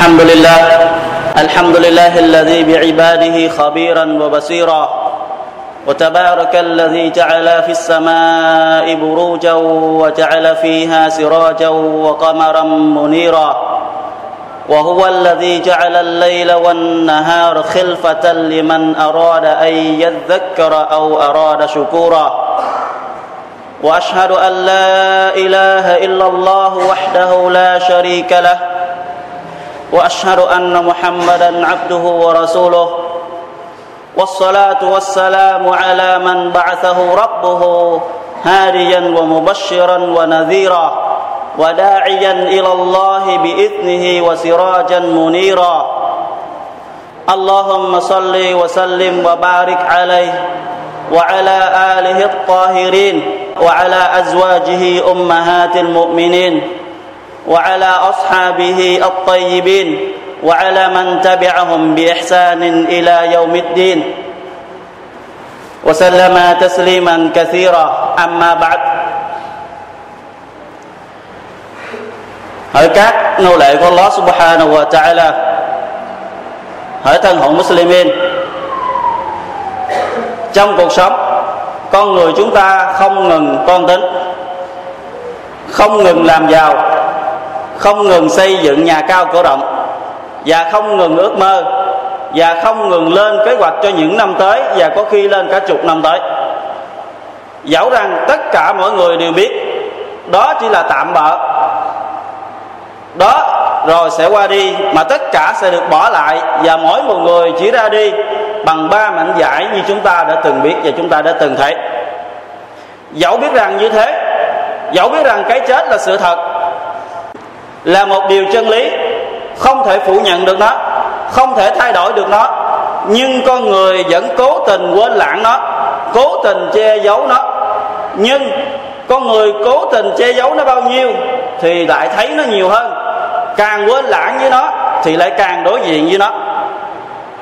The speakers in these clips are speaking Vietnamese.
الحمد لله الحمد لله الذي بعباده خبيرا وبصيرا وتبارك الذي جعل في السماء بروجا وجعل فيها سراجا وقمرا منيرا وهو الذي جعل الليل والنهار خلفة لمن أراد أن يذكر أو أراد شكورا. وأشهد أن لا إله إلا الله وحده لا شريك له وأشهد أن محمدا عبده ورسوله والصلاة والسلام على من بعثه ربه هاديا ومبشرا ونذيرا وداعيا إلى الله بإذنه وسراجا منيرا. اللهم صل وسلم وبارك عليه وعلى آله الطاهرين وعلى أزواجه أمهات المؤمنين. وعلى اصحابه الطيبين وعلى من تبعهم باحسان الى يوم الدين وسلم تسليما كثيرا اما بعد hỡi các nô lệ của Allah subhanahu wa ta'ala hỡi thân hữu muslimin trong cuộc sống con người chúng ta không ngừng toan tính không ngừng làm giàu không ngừng xây dựng nhà cao cửa rộng và không ngừng ước mơ. Và không ngừng lên kế hoạch cho những năm tới. Và có khi lên cả chục năm tới. Dẫu rằng tất cả mọi người đều biết, đó chỉ là tạm bợ đó rồi sẽ qua đi, mà tất cả sẽ được bỏ lại. Và mỗi một người chỉ ra đi bằng ba mảnh giải như chúng ta đã từng biết và chúng ta đã từng thấy. Dẫu biết rằng như thế, dẫu biết rằng cái chết là sự thật là một điều chân lý. Không thể phủ nhận được nó, không thể thay đổi được nó. Nhưng con người vẫn cố tình quên lãng nó, cố tình che giấu nó. Nhưng con người cố tình che giấu nó bao nhiêu thì lại thấy nó nhiều hơn. Càng quên lãng với nó thì lại càng đối diện với nó.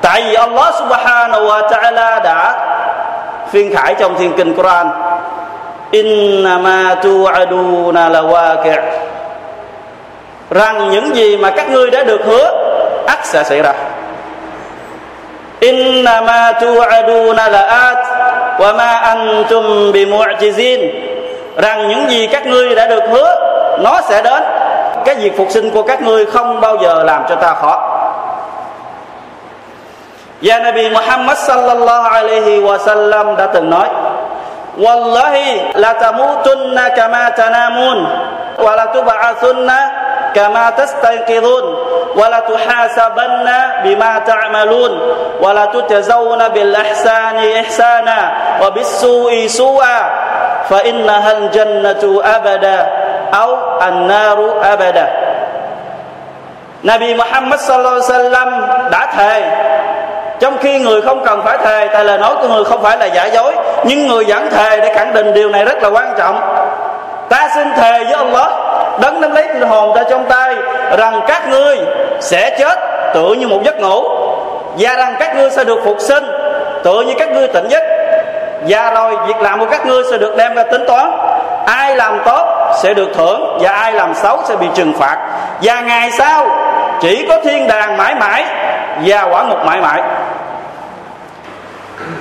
Tại vì Allah subhanahu wa ta'ala đã phiên khải trong thiên kinh Quran. Innama tu'aduna lawaqi' rằng những gì mà các ngươi đã được hứa ắt sẽ xảy ra. Innama tu'aduna la'at wa ma antum bimu'jizin. Rằng những gì các ngươi đã được hứa, nó sẽ đến. Cái việc phục sinh của các ngươi không bao giờ làm cho ta khó. Và Nabi Muhammad sallallahu alaihi wa sallam đã từng nói, Wallahi la tamutunna kama tanamun wa la tub'athunna كما تستيقظون ولا تحاسبن بما تعملون ولا تجزون بالإحسان إحسانا وبالسوء سوءا فإنها الجنة أبدا أو النار أبدا Nabi Muhammad sallallahu alaihi wasallam đã thề trong khi người không cần phải thề tại lời nói của người không phải là giả dối nhưng người vẫn thề để khẳng định điều này rất là quan trọng ta xin thề với Allah đấng nắm lấy linh hồn ta trong tay, rằng các ngươi sẽ chết tựa như một giấc ngủ, và rằng các ngươi sẽ được phục sinh tựa như các ngươi tỉnh giấc. Và rồi việc làm của các ngươi sẽ được đem ra tính toán. Ai làm tốt sẽ được thưởng, và ai làm xấu sẽ bị trừng phạt. Và ngày sau, chỉ có thiên đàng mãi mãi, và quả ngục mãi mãi.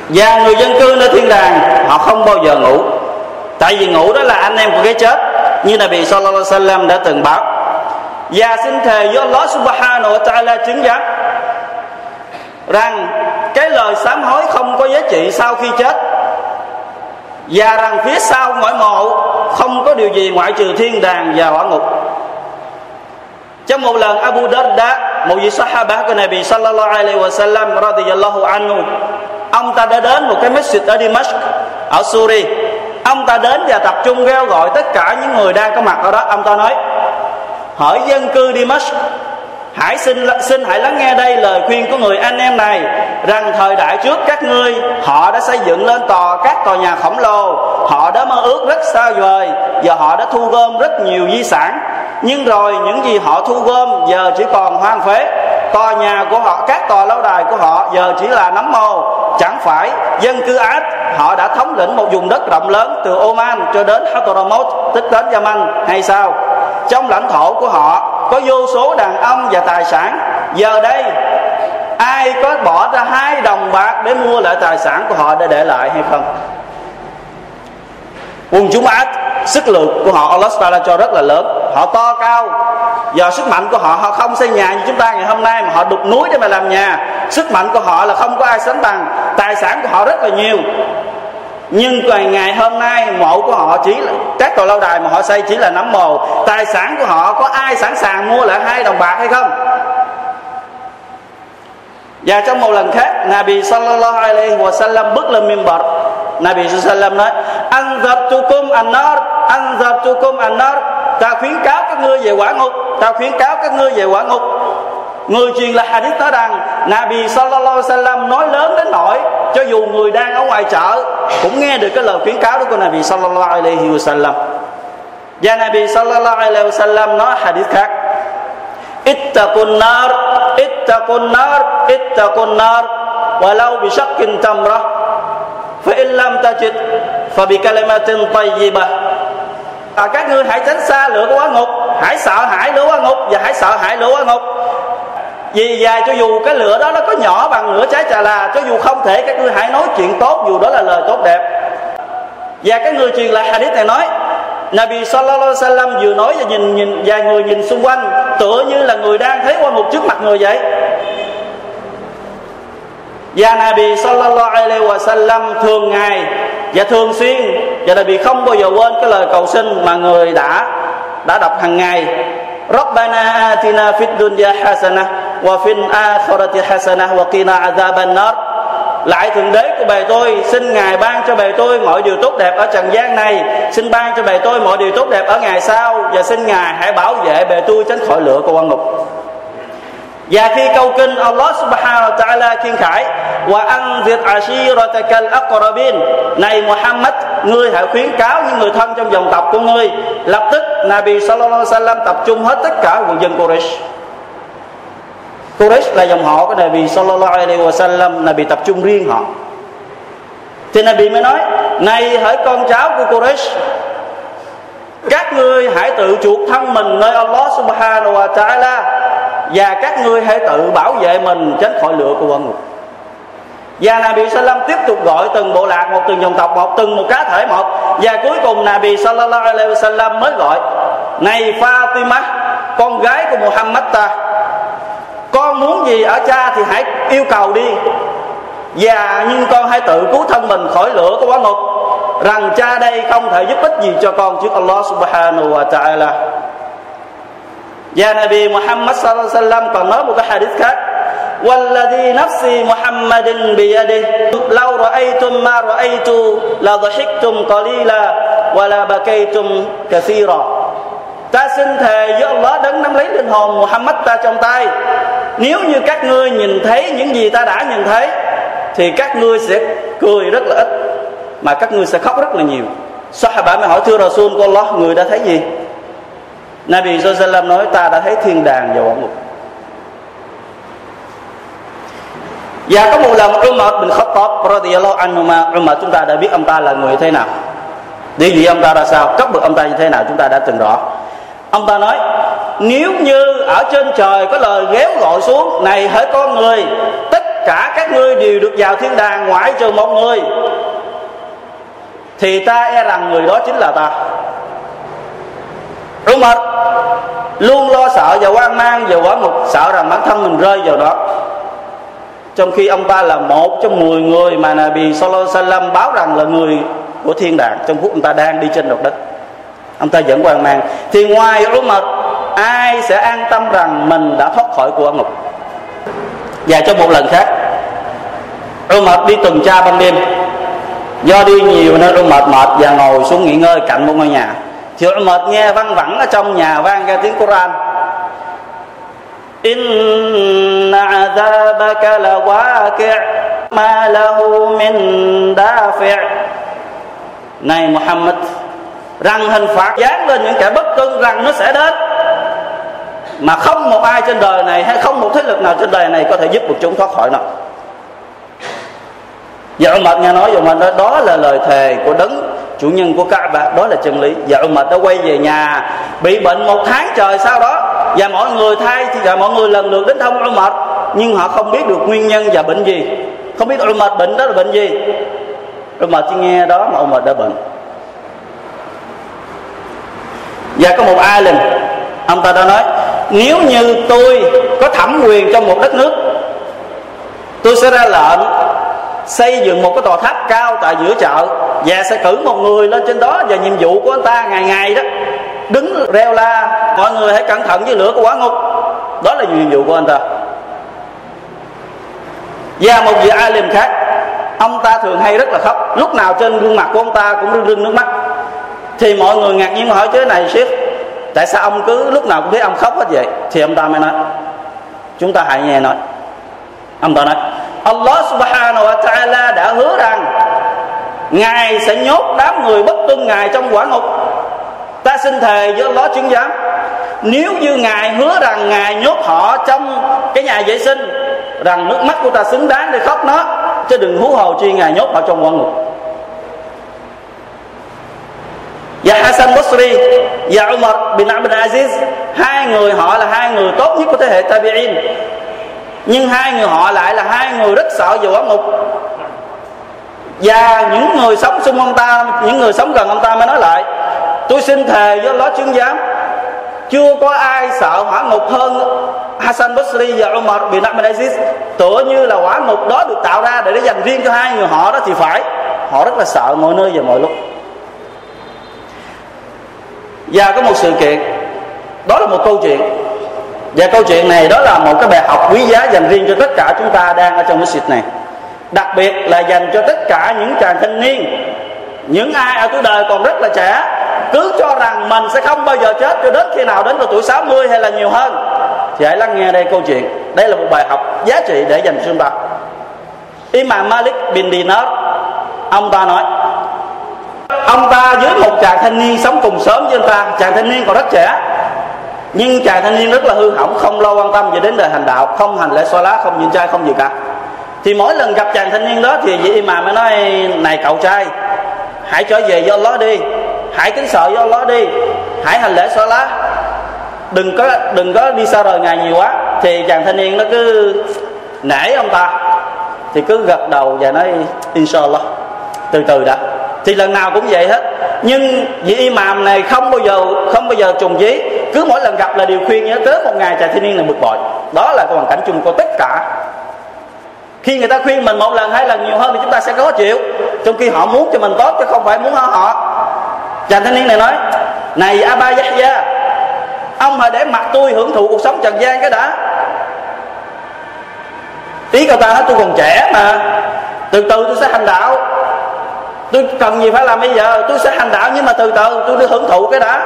Và người dân cư nơi thiên đàng, họ không bao giờ ngủ. Tại vì ngủ đó là anh em của cái chết như Nabi Sallallahu Alaihi Wasallam đã từng bảo và dạ xin thề với Allah Subhanahu wa Taala chứng giám rằng cái lời sám hối không có giá trị sau khi chết, và rằng phía sau mỗi mộ không có điều gì ngoại trừ thiên đàng và hỏa ngục. Trong một lần, Abu Darda, một vị sahaba của Nabi Sallallahu Alaihi Wasallam radiyallahu anhu, ông ta đã đến một cái masjid ở Dimashq, ở Syria ông ta đến và tập trung kêu gọi tất cả những người đang có mặt ở đó. Ông ta nói hỏi dân cư đi mất hãy xin xin hãy lắng nghe đây lời khuyên của người anh em này rằng thời đại trước các ngươi, họ đã xây dựng lên tòa các tòa nhà khổng lồ. Họ đã mơ ước rất xa vời và họ đã thu gom rất nhiều di sản nhưng rồi những gì họ thu gom giờ chỉ còn hoang phế. Tòa nhà của họ, các tòa lâu đài của họ giờ chỉ là nấm mồ. Chẳng phải dân cư ác, họ đã thống lĩnh một vùng đất rộng lớn từ Oman cho đến Hadramaut tức đến Yemen hay sao? Trong lãnh thổ của họ có vô số đàn ông và tài sản. Giờ đây, ai có bỏ ra hai đồng bạc để mua lại tài sản của họ để để lại hay không? Quân chúng ác, sức lực của họ Allah Taala cho rất là lớn. Họ to cao, do sức mạnh của họ họ không xây nhà như chúng ta ngày hôm nay mà họ đục núi để mà làm nhà. Sức mạnh của họ là không có ai sánh bằng, tài sản của họ rất là nhiều. Nhưng ngày hôm nay mộ của họ chỉ là, các tòa lâu đài mà họ xây chỉ là nấm mồ. Tài sản của họ, có ai sẵn sàng mua lại hai đồng bạc hay không? Và trong một lần khác, Nabi sallallahu alaihi wa sallam bước lên minbar Nabi sallallahu nói Anzartukum giật chu cung an-nar. Ta khuyến cáo các ngươi về quả ngục, Ta khuyến cáo các ngươi về quả ngục. Người truyền là hadith nói rằng, Nabi sallallahu alaihi wasallam nói lớn đến nỗi, Cho dù người đang ở ngoài chợ, Cũng nghe được cái lời khuyến cáo đó của Nabi sallallahu alaihi wasallam. Và Nabi sallallahu alaihi wasallam nói hadith khác. Ittaqun nar Ittaqun nar Ittaqun nar. Walau bishakin tamrah, Fa in lam tajid và bị kalimatin tayyibah. À, Các ngươi hãy tránh xa lửa của quả ngục. Hãy sợ hãi lửa quả ngục Và hãy sợ hãi lửa quả ngục. Vì dài cho dù cái lửa đó nó có nhỏ bằng lửa trái trà là cho dù không thể các ngươi hãy nói chuyện tốt dù đó là lời tốt đẹp. Và cái người truyền lại hadith này nói Nabi sallallahu alaihi wasallam vừa nói và nhìn nhìn vài người nhìn xung quanh tựa như là người đang thấy qua một trước mặt người vậy. Và Nabi sallallahu alaihi wasallam thường ngày và thường xuyên và đặc biệt không bao giờ quên cái lời cầu xin mà người đã đã đọc hàng ngày Rabbana atina fid dunya hasana wa fil akhirati hasana wa qina adhaban nar. Lại thượng đế của bài tôi, xin Ngài ban cho bài tôi mọi điều tốt đẹp ở trần gian này, xin ban cho bài tôi mọi điều tốt đẹp ở ngày sau và xin Ngài hãy bảo vệ bề tôi tránh khỏi lửa của quan ngục và khi câu kinh Allah subhanahu wa ta'ala khiên khải, wa anzir ashiratakal aqrabin này Muhammad, ngươi hãy khuyến cáo những người thân trong dòng tộc của ngươi, lập tức Nabi sallallahu alaihi wasallam tập trung hết tất cả quần dân Quraysh. Quraysh là dòng họ của Nabi sallallahu alaihi wasallam, Nabi tập trung riêng họ. Thì Nabi mới nói, này hỡi con cháu của Quraysh, các ngươi hãy tự chuộc thân mình nơi Allah subhanahu wa ta'ala và các ngươi hãy tự bảo vệ mình tránh khỏi lửa của quả ngục. Và Nabi Sallam tiếp tục gọi từng bộ lạc một từng dòng tộc, một từng một cá thể một. Và cuối cùng Nabi Sallallahu Alaihi Wasallam mới gọi, này Fatima, con gái của Muhammad ta, con muốn gì ở cha thì hãy yêu cầu đi. Và nhưng con hãy tự cứu thân mình khỏi lửa của quả ngục, rằng cha đây không thể giúp ích gì cho con trước Allah subhanahu wa ta'ala. và Nabi Muhammad sallallahu alaihi wasallam còn nói một cái hadith khác والذي نفسي محمد بيده لو رأيتم ما رأيت لضحكتم قليلا ولا بكيتم كثيرا ta xin thề với Allah đấng nắm lấy linh hồn Muhammad ta trong tay nếu như các ngươi nhìn thấy những gì ta đã nhìn thấy thì các ngươi sẽ cười rất là ít mà các ngươi sẽ khóc rất là nhiều Sahaba mới hỏi thưa Rasul của Allah người đã thấy gì Nabi Sallam nói, ta đã thấy thiên đàng và quả ngục. Và có một lần Umar bin Khattab radiyallahu anhu mà Umar, chúng ta đã biết ông ta là người thế nào. Địa vị ông ta ra sao cấp bậc ông ta như thế nào, chúng ta đã từng rõ. Ông ta nói, nếu như ở trên trời có lời ghéo gọi xuống, này hỡi con người, tất cả các ngươi đều được vào thiên đàng ngoại trừ một người, thì ta e rằng người đó chính là ta đúng không? Luôn lo sợ và hoang mang và quả ngục sợ rằng bản thân mình rơi vào đó. Trong khi ông ta là một trong 10 người mà Nabi Sallallahu Alaihi Wasallam báo rằng là người của thiên đàng, trong phút ông ta đang đi trên mặt đất. Ông ta vẫn hoang mang. Thì ngoài Umar, ai sẽ an tâm rằng mình đã thoát khỏi của ngục? Và trong một lần khác, Umar đi tuần tra ban đêm. Do đi nhiều nên Umar mệt và ngồi xuống nghỉ ngơi cạnh một ngôi nhà chịu mệt nghe văng vẳng ở trong nhà vang ra tiếng Quran. Inna azabaka la waqi' ma lahu min dafi' Này Muhammad rằng hình phạt dán lên những kẻ bất cưng rằng nó sẽ đến. Mà không một ai trên đời này hay không một thế lực nào trên đời này có thể giúp được chúng thoát khỏi nó. Giờ ông mệt nghe nói dùng mình đó, đó là lời thề của đấng chủ nhân của Kaaba, đó là chân lý. Và mệt đã quay về nhà, bị bệnh một tháng trời sau đó. Và mọi người thay thì và mọi người lần lượt đến thăm ông mệt nhưng họ không biết được nguyên nhân và bệnh gì. Không biết ông mệt bệnh đó là bệnh gì. Ông mệt chỉ nghe đó mà mệt đã bệnh. Và có một ai linh ông ta đã nói, nếu như tôi có thẩm quyền trong một đất nước, tôi sẽ ra lệnh xây dựng một cái tòa tháp cao tại giữa chợ và sẽ cử một người lên trên đó và nhiệm vụ của anh ta ngày ngày đó. Đứng reo la, mọi người hãy cẩn thận với lửa của quả ngục. Đó là nhiệm vụ của anh ta. Và một vị alim khác, ông ta thường hay rất là khóc. Lúc nào trên gương mặt của ông ta cũng rưng rưng nước mắt. Thì mọi người ngạc nhiên hỏi, chứ này siết tại sao ông cứ lúc nào cũng thấy ông khóc hết vậy? Thì ông ta mới nói, chúng ta hãy nghe nói ông ta nói Allah subhanahu wa ta'ala đã hứa rằng Ngài sẽ nhốt đám người bất tuân Ngài trong quả ngục. Ta xin thề với Allah chứng giám, Nếu như Ngài hứa rằng Ngài nhốt họ trong cái nhà vệ sinh, Rằng nước mắt của ta xứng đáng để khóc nó, Chứ đừng hú hồ chi Ngài nhốt họ trong quả ngục. Và Hassan Basri và Umar bin Abdul Aziz, hai người họ là hai người tốt nhất của thế hệ Tabi'in nhưng hai người họ lại là hai người rất sợ vào quả ngục. Và những người sống xung quanh ta, những người sống gần ông ta mới nói lại, tôi xin thề với ló chứng giám, chưa có ai sợ hỏa ngục hơn Hassan Basri và Umar bin Abdul Aziz tựa như là hỏa ngục đó được tạo ra để để dành riêng cho hai người họ đó thì phải. Họ rất là sợ mọi nơi và mọi lúc. Và có một sự kiện, đó là một câu chuyện và câu chuyện này đó là một cái bài học quý giá dành riêng cho tất cả chúng ta đang ở trong cái xịt này. Đặc biệt là dành cho tất cả những chàng thanh niên. Những ai ở tuổi đời còn rất là trẻ, cứ cho rằng mình sẽ không bao giờ chết cho đến khi nào đến vào tuổi 60 hay là nhiều hơn. Thì hãy lắng nghe đây câu chuyện. Đây là một bài học giá trị để dành cho chúng ta. Imam Malik bin Dinar, ông ta nói, ông ta với một chàng thanh niên sống cùng sớm với ông ta. Chàng thanh niên còn rất trẻ nhưng chàng thanh niên rất là hư hỏng, không lo quan tâm về đến đời hành đạo, không hành lễ xoa lá, không nhìn trai, không gì cả. Thì mỗi lần gặp chàng thanh niên đó thì vị imam mới nói, này cậu trai, hãy trở về do ló đi, hãy kính sợ do ló đi, hãy hành lễ xoa lá. Đừng có đừng có đi xa rời ngài nhiều quá. Thì chàng thanh niên nó cứ nể ông ta, thì cứ gật đầu và nói, inshallah. Từ từ đã. Thì lần nào cũng vậy hết. Nhưng vị imam này không bao giờ, không bao giờ trùng dí cứ mỗi lần gặp là điều khuyên nhớ tới một ngày chàng thanh niên là bực bội. Đó là hoàn cảnh chung của tất cả. Khi người ta khuyên mình một lần, hai lần, nhiều hơn thì chúng ta sẽ có chịu. Trong khi họ muốn cho mình tốt chứ không phải muốn họ. Chàng thanh niên này nói, này Aba gia ông hãy để mặt tôi hưởng thụ cuộc sống trần gian cái đã. Ý cậu ta nói tôi còn trẻ mà. Từ từ tôi sẽ hành đạo. Tôi cần gì phải làm bây giờ? Tôi sẽ hành đạo nhưng mà từ từ tôi đi hưởng thụ cái đã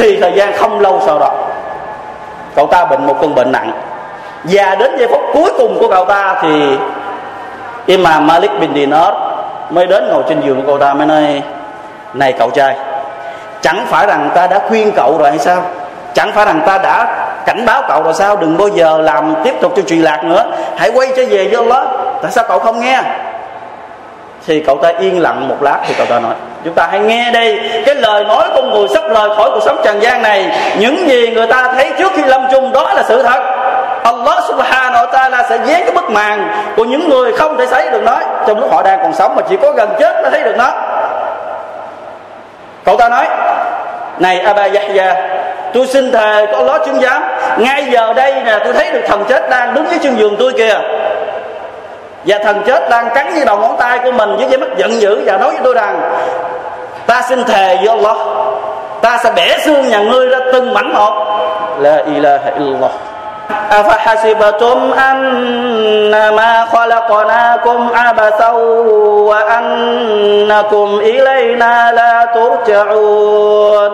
thì thời gian không lâu sau đó, cậu ta bệnh một cơn bệnh nặng. Và đến giây phút cuối cùng của cậu ta thì Imam Malik bin Dinar mới đến ngồi trên giường của cậu ta mới nói, này cậu trai, chẳng phải rằng ta đã khuyên cậu rồi hay sao? Chẳng phải rằng ta đã cảnh báo cậu rồi sao? Đừng bao giờ làm tiếp tục cho truyền lạc nữa. Hãy quay trở về với Allah. Tại sao cậu không nghe? Thì cậu ta yên lặng một lát thì cậu ta nói, chúng ta hãy nghe đây, cái lời nói con người sắp lời khỏi cuộc sống trần gian này, những gì người ta thấy trước khi lâm chung đó là sự thật. Allah subhanahu wa ta'ala sẽ dán cái bức màn của những người không thể thấy được nó trong lúc họ đang còn sống, mà chỉ có gần chết mới thấy được nó. Cậu ta nói, này Aba Yahya, tôi xin thề có Allah chứng giám, ngay giờ đây nè, tôi thấy được thần chết đang đứng dưới chân giường tôi kìa và thần chết đang cắn với đầu ngón tay của mình với dây mắt giận dữ và nói với tôi rằng ta xin thề với Allah ta sẽ bẻ xương nhà ngươi ra từng mảnh một la ilaha illallah أفحسبتم أنما خلقناكم عبثا وأنكم إلينا لا ترجعون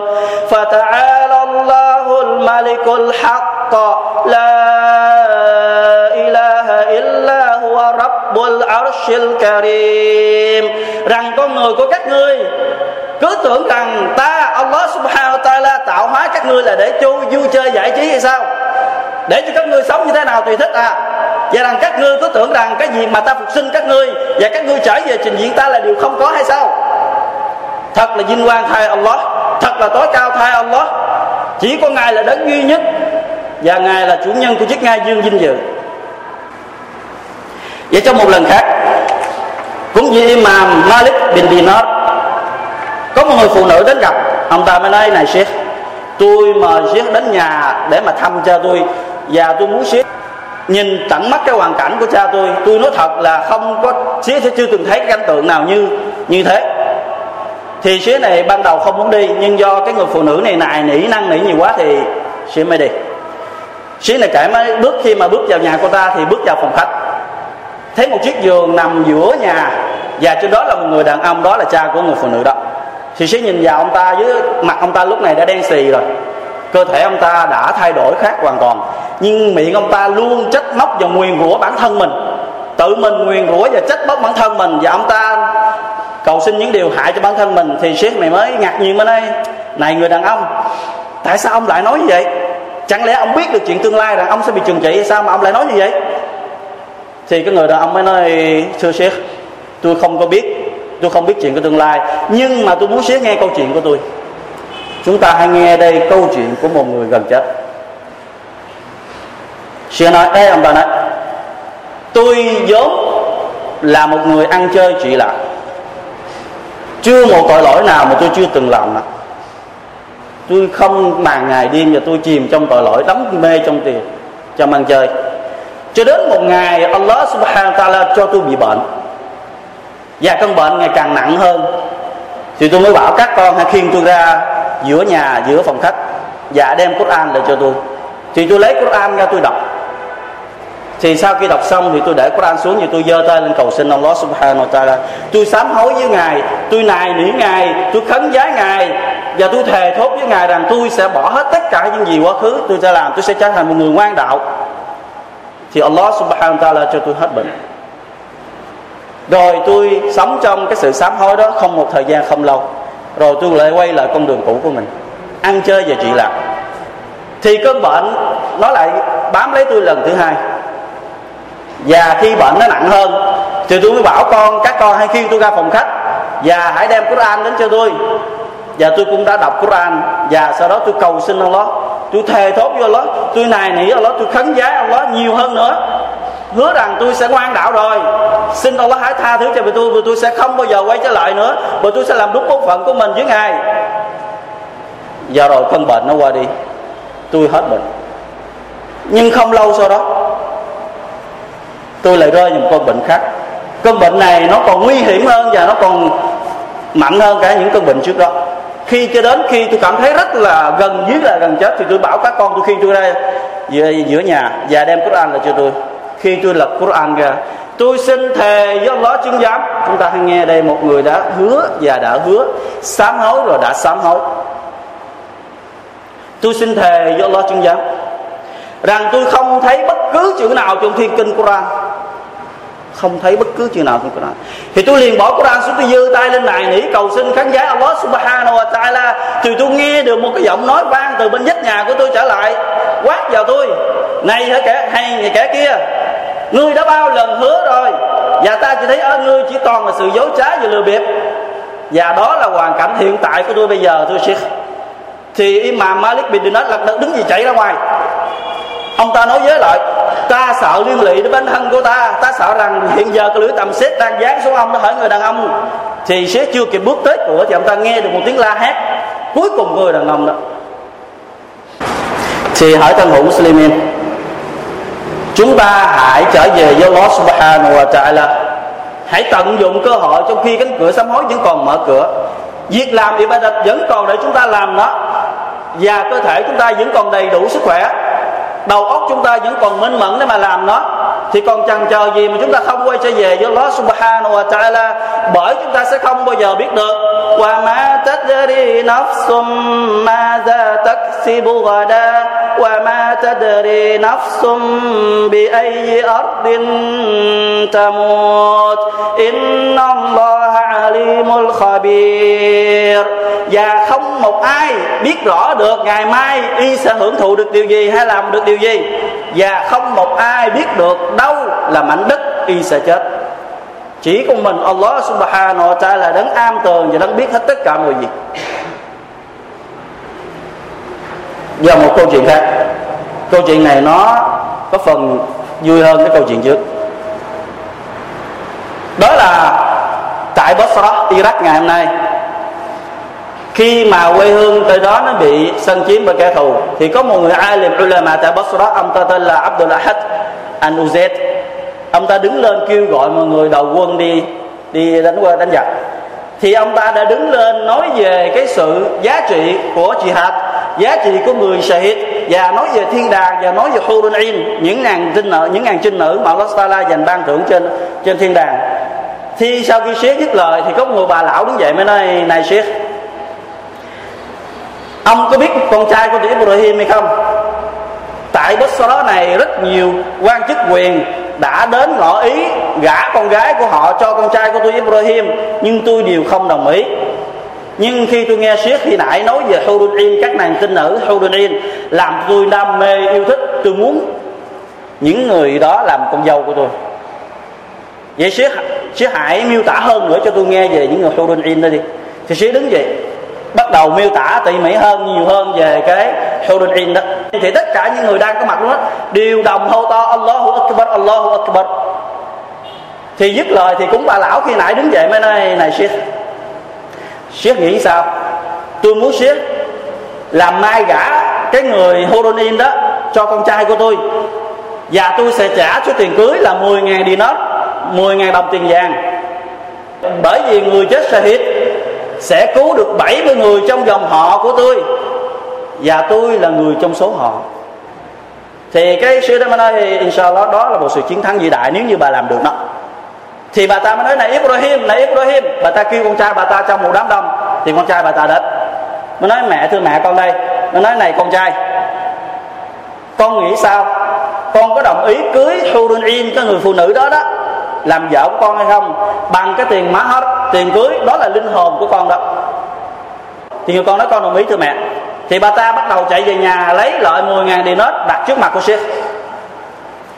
فتعالى الله الملك الحق لا إله إلا هو Rabbul Arshil Karim. Rằng con người của các ngươi, cứ tưởng rằng ta, Allah Subhanahu wa Taala tạo hóa các ngươi là để chu, vui chơi, giải trí hay sao? Để cho các ngươi sống như thế nào tùy thích à? Và rằng các ngươi cứ tưởng rằng cái gì mà ta phục sinh các ngươi và các ngươi trở về trình diện ta là điều không có hay sao? Thật là vinh quang thay Allah, thật là tối cao thay Allah. Chỉ có ngài là đấng duy nhất và ngài là chủ nhân của chiếc ngai dương vinh dự vậy trong một lần khác. Cũng như imam malik bin dinar, có một người phụ nữ đến gặp. Ông ta mới nói, này sheikh, tôi mời sheikh đến nhà để mà thăm cha tôi và tôi muốn sheikh nhìn tận mắt cái hoàn cảnh của cha tôi. Tôi nói thật là không có, sheikh sẽ chưa từng thấy cái cảnh tượng nào như như thế. Thì sheikh này ban đầu không muốn đi, nhưng do cái người phụ nữ này nài nỉ, năng nỉ nhiều quá thì sheikh mới đi. Sheikh này kể mới, bước khi mà bước vào nhà cô ta thì bước vào phòng khách thấy một chiếc giường nằm giữa nhà và trên đó là một người đàn ông, đó là cha của người phụ nữ đó. Thì sẽ nhìn vào ông ta với mặt ông ta lúc này đã đen xì rồi. Cơ thể ông ta đã thay đổi khác hoàn toàn. Nhưng miệng ông ta luôn trách móc và nguyền rủa bản thân mình. Tự mình nguyền rủa và trách móc bản thân mình. Và ông ta cầu xin những điều hại cho bản thân mình. Thì sếp mày mới ngạc nhiên mới nói, này người đàn ông, tại sao ông lại nói như vậy? Chẳng lẽ ông biết được chuyện tương lai rằng ông sẽ bị trừng trị hay sao mà ông lại nói như vậy? Thì cái người đàn ông mới nói thưa sếp tôi không có biết tôi không biết chuyện của tương lai nhưng mà tôi muốn sếp nghe câu chuyện của tôi. Chúng ta hãy nghe đây câu chuyện của một người gần chết. Sếp nói, ê ông ta nói Tôi vốn là một người ăn chơi chị lạc. Chưa một tội lỗi nào mà tôi chưa từng làm nào Tôi không màng ngày đêm và tôi chìm trong tội lỗi đắm mê trong tiền Trong ăn chơi. Cho đến một ngày, Allah subhanahu wa ta'ala cho tôi bị bệnh. Và căn bệnh ngày càng nặng hơn. Thì tôi mới bảo các con hãy khiêng tôi ra giữa nhà, giữa phòng khách và đem Quran lại cho tôi. Thì tôi lấy Quran ra tôi đọc. Thì sau khi đọc xong thì tôi để Quran xuống thì tôi giơ tay lên cầu xin Allah subhanahu wa ta'ala. Tôi sám hối với Ngài, tôi nài nỉ Ngài, tôi khấn giá Ngài và tôi thề thốt với Ngài rằng tôi sẽ bỏ hết tất cả những gì quá khứ tôi sẽ làm. Tôi sẽ trở thành một người ngoan đạo thì Allah subhanahu wa ta'ala cho tôi hết bệnh. Rồi tôi sống trong cái sự sám hối đó không một thời gian, không lâu. Rồi tôi lại quay lại con đường cũ của mình. Ăn chơi và trị lạc. Thì cơn bệnh, nó lại bám lấy tôi lần thứ hai. Và khi bệnh nó nặng hơn, thì tôi mới bảo con, các con hãy khiêng tôi ra phòng khách và hãy đem Quran đến cho tôi. Và tôi cũng đã đọc Quran và sau đó tôi cầu xin Allah tôi thề thốt với Allah, tôi nài nỉ Allah, tôi khấn giá Allah nhiều hơn nữa. Hứa rằng tôi sẽ ngoan đạo rồi. Xin Allah hãy tha thứ cho vì tôi vì tôi sẽ không bao giờ quay trở lại nữa. Và tôi sẽ làm đúng bổn phận của mình với ngài. Giờ rồi cơn bệnh nó qua đi, tôi hết bệnh. Nhưng không lâu sau đó, tôi lại rơi vào một con bệnh khác. Cơn bệnh này nó còn nguy hiểm hơn và nó còn mạnh hơn cả những cơn bệnh trước đó khi cho đến khi tôi cảm thấy rất là gần dưới là gần chết, thì tôi bảo các con tôi khi tôi ra giữa nhà và đem Quran lại cho tôi. Khi tôi lật Quran ra, tôi xin thề với Allah chứng giám. Chúng ta hãy nghe đây, một người đã hứa và đã hứa sám hối rồi đã sám hối. Tôi xin thề với Allah chứng giám rằng tôi không thấy bất cứ chữ nào trong thiên kinh Quran không thấy bất cứ chuyện nào trong Quran thì tôi liền bỏ Quran xuống, tôi giơ tay lên này nỉ cầu xin khán giả Allah subhanahu wa ta'ala thì tôi nghe được một cái giọng nói vang từ bên vách nhà của tôi trở lại. Quát vào tôi, này hả kẻ, hay người kẻ kia, ngươi đã bao lần hứa rồi, và ta chỉ thấy ở ngươi chỉ toàn là sự dối trá và lừa bịp. Và đó là hoàn cảnh hiện tại của tôi bây giờ tôi sẽ thì Imam Malik bin Dinar lật đứng gì chạy ra ngoài ông ta nói với lại, ta sợ liên lụy đến bản thân của ta ta sợ rằng hiện giờ cái lưỡi tầm xét đang dán xuống ông nó hỏi người đàn ông. Thì sẽ chưa kịp bước tới cửa thì ông ta nghe được một tiếng la hét. Cuối cùng người đàn ông đó thì hỏi thân hữu Muslimin, chúng ta hãy trở về với Allah subhanahu wa ta'ala. Hãy tận dụng cơ hội trong khi cánh cửa sám hối vẫn còn mở cửa. Việc làm ibadat vẫn còn để chúng ta làm nó và cơ thể chúng ta vẫn còn đầy đủ sức khỏe đầu óc chúng ta vẫn còn minh mẫn để mà làm nó. Thì còn chần chờ gì mà chúng ta không quay trở về với Allah subhanahu wa ta'ala? Bởi chúng ta sẽ không bao giờ biết được. Wa ma tadri nafsum ma za taksibu gada wa ma tadri nafsum bi ayyi ardin tamut. Inna Allah alimul khabir. Và không một ai biết rõ được ngày mai y sẽ hưởng thụ được điều gì hay làm được điều gì. Và không một ai biết được đâu là mảnh đất y sẽ chết. Chỉ có mình Allah subhanahu wa ta'ala đấng am tường và đấng biết hết tất cả mọi việc. Giờ một câu chuyện khác. Câu chuyện này nó có phần vui hơn cái câu chuyện trước. Đó là tại Basra, Iraq ngày hôm nay. Khi mà quê hương tới đó nó bị xâm chiếm bởi kẻ thù, thì có một người alim ulama tại Basra, ông ta tên là Abdul Ahad an Uzed ông ta đứng lên kêu gọi mọi người đầu quân đi đi đánh qua đánh giặc. Thì ông ta đã đứng lên nói về cái sự giá trị của jihad, giá trị của người shahid, và nói về thiên đàng, và nói về hurun in những ngàn trinh nữ, những ngàn trinh nữ mà Allah Taala dành ban thưởng trên trên thiên đàng thì sau khi Sheikh dứt lời thì có một người bà lão đứng dậy mới nói, này Sheikh ông có biết con trai của Ibrahim hay không? Tại Basra này rất nhiều quan chức quyền đã đến ngỏ ý gả con gái của họ cho con trai của tôi Ibrahim, nhưng tôi đều không đồng ý. Nhưng khi tôi nghe siết khi nãy nói về Hurunin các nàng tinh nữ Hurunin làm tôi đam mê yêu thích, tôi muốn những người đó làm con dâu của tôi vậy Sheikh Sheikh hãy miêu tả hơn nữa cho tôi nghe về những người Hurunin đó đi. Thì Sheikh đứng dậy bắt đầu miêu tả tỉ mỉ hơn, nhiều hơn về cái Hurunin đó. Thì tất cả những người đang có mặt đó đều đồng hô to, Allahu Akbar Allahu Akbar. Thì dứt lời thì cũng bà lão khi nãy đứng dậy mới nói, này Sheikh Sheikh nghĩ sao? Tôi muốn Sheikh làm mai gả cái người Hurunin đó cho con trai của tôi. Và tôi sẽ trả số tiền cưới là 10.000 dinar. 10 ngàn đồng tiền vàng. Bởi vì người chết shahid sẽ cứu được 70 người trong dòng họ của tôi, và tôi là người trong số họ. Thì cái sư đó mới nói inshallah đó là một sự chiến thắng vĩ đại nếu như bà làm được đó. Thì bà ta mới nói, này Ibrahim này Ibrahim, bà ta kêu con trai bà ta trong một đám đông, thì con trai bà ta đến. Mới nói, mẹ, thưa mẹ con đây. Nó nói, này con trai, con nghĩ sao? Con có đồng ý cưới Hurun In cái người phụ nữ đó đó làm vợ của con hay không bằng cái tiền má hết tiền cưới đó là linh hồn của con đó. Thì người con nói con đồng ý thưa mẹ. Thì bà ta bắt đầu chạy về nhà lấy loại 10 ngàn đi nết đặt trước mặt của Sheikh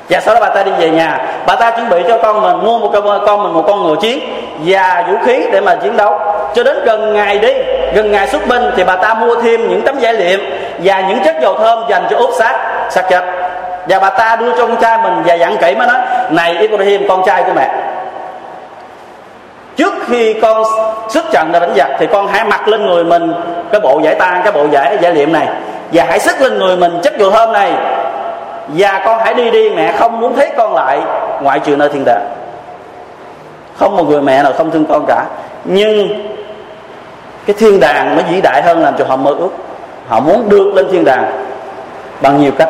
và sau đó bà ta đi về nhà. Bà ta chuẩn bị cho con mình mua một con, con mình một con ngựa chiến và vũ khí để mà chiến đấu. Cho đến gần ngày đi gần ngày xuất binh thì bà ta mua thêm những tấm giải liệm và những chất dầu thơm dành cho ốp xác xác chết và bà ta đưa cho con trai mình và dặn kỹ mới nói, này Ibrahim, con trai của mẹ, trước khi con xuất trận ra đánh giặc thì con hãy mặc lên người mình cái bộ giải tan cái bộ giải giải liệm này. Và hãy sức lên người mình chất dầu thơm này. Và con hãy đi đi, mẹ không muốn thấy con lại ngoại trừ nơi thiên đàng. Không một người mẹ nào không thương con cả. Nhưng cái thiên đàng nó vĩ đại hơn làm cho họ mơ ước. Họ muốn được lên thiên đàng bằng nhiều cách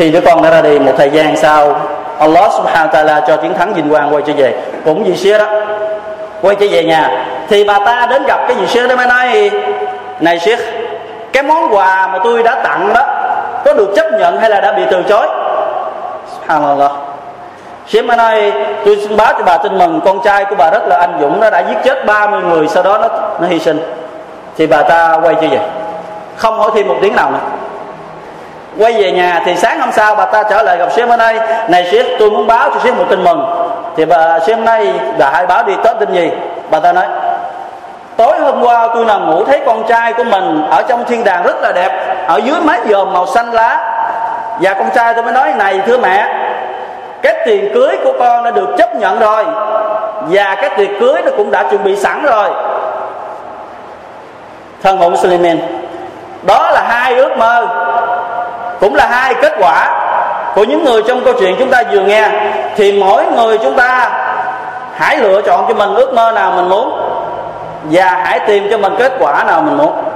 thì đứa con đã ra đi, một thời gian sau, Allah subhanahu wa ta'ala cho chiến thắng vinh quang quay trở về. Cũng gì xưa đó, quay trở về nhà. Thì bà ta đến gặp cái gì xưa đó mới nói, này Sheikh, cái món quà mà tôi đã tặng đó, có được chấp nhận hay là đã bị từ chối? Subhanallah. Sheikh mới nói, tôi xin báo cho bà tin mừng, con trai của bà rất là anh dũng, nó đã giết chết 30 người, sau đó nó nó hy sinh. Thì bà ta quay trở về. Không hỏi thêm một tiếng nào nữa quay về nhà thì sáng hôm sau bà ta trở lại gặp sếp ở đây này sếp, tôi muốn báo cho sếp một tin mừng. Thì bà sếp nay đã hai báo đi tết tin gì bà ta nói, tối hôm qua tôi nằm ngủ thấy con trai của mình ở trong thiên đàng rất là đẹp, ở dưới mái giòm màu xanh lá. Và con trai tôi mới nói, này, thưa mẹ, cái tiền cưới của con đã được chấp nhận rồi, và cái tiệc cưới nó cũng đã chuẩn bị sẵn rồi. Thân hữu Suleiman, đó là hai ước mơ cũng là hai kết quả của những người trong câu chuyện chúng ta vừa nghe. Thì mỗi người chúng ta hãy lựa chọn cho mình ước mơ nào mình muốn và hãy tìm cho mình kết quả nào mình muốn.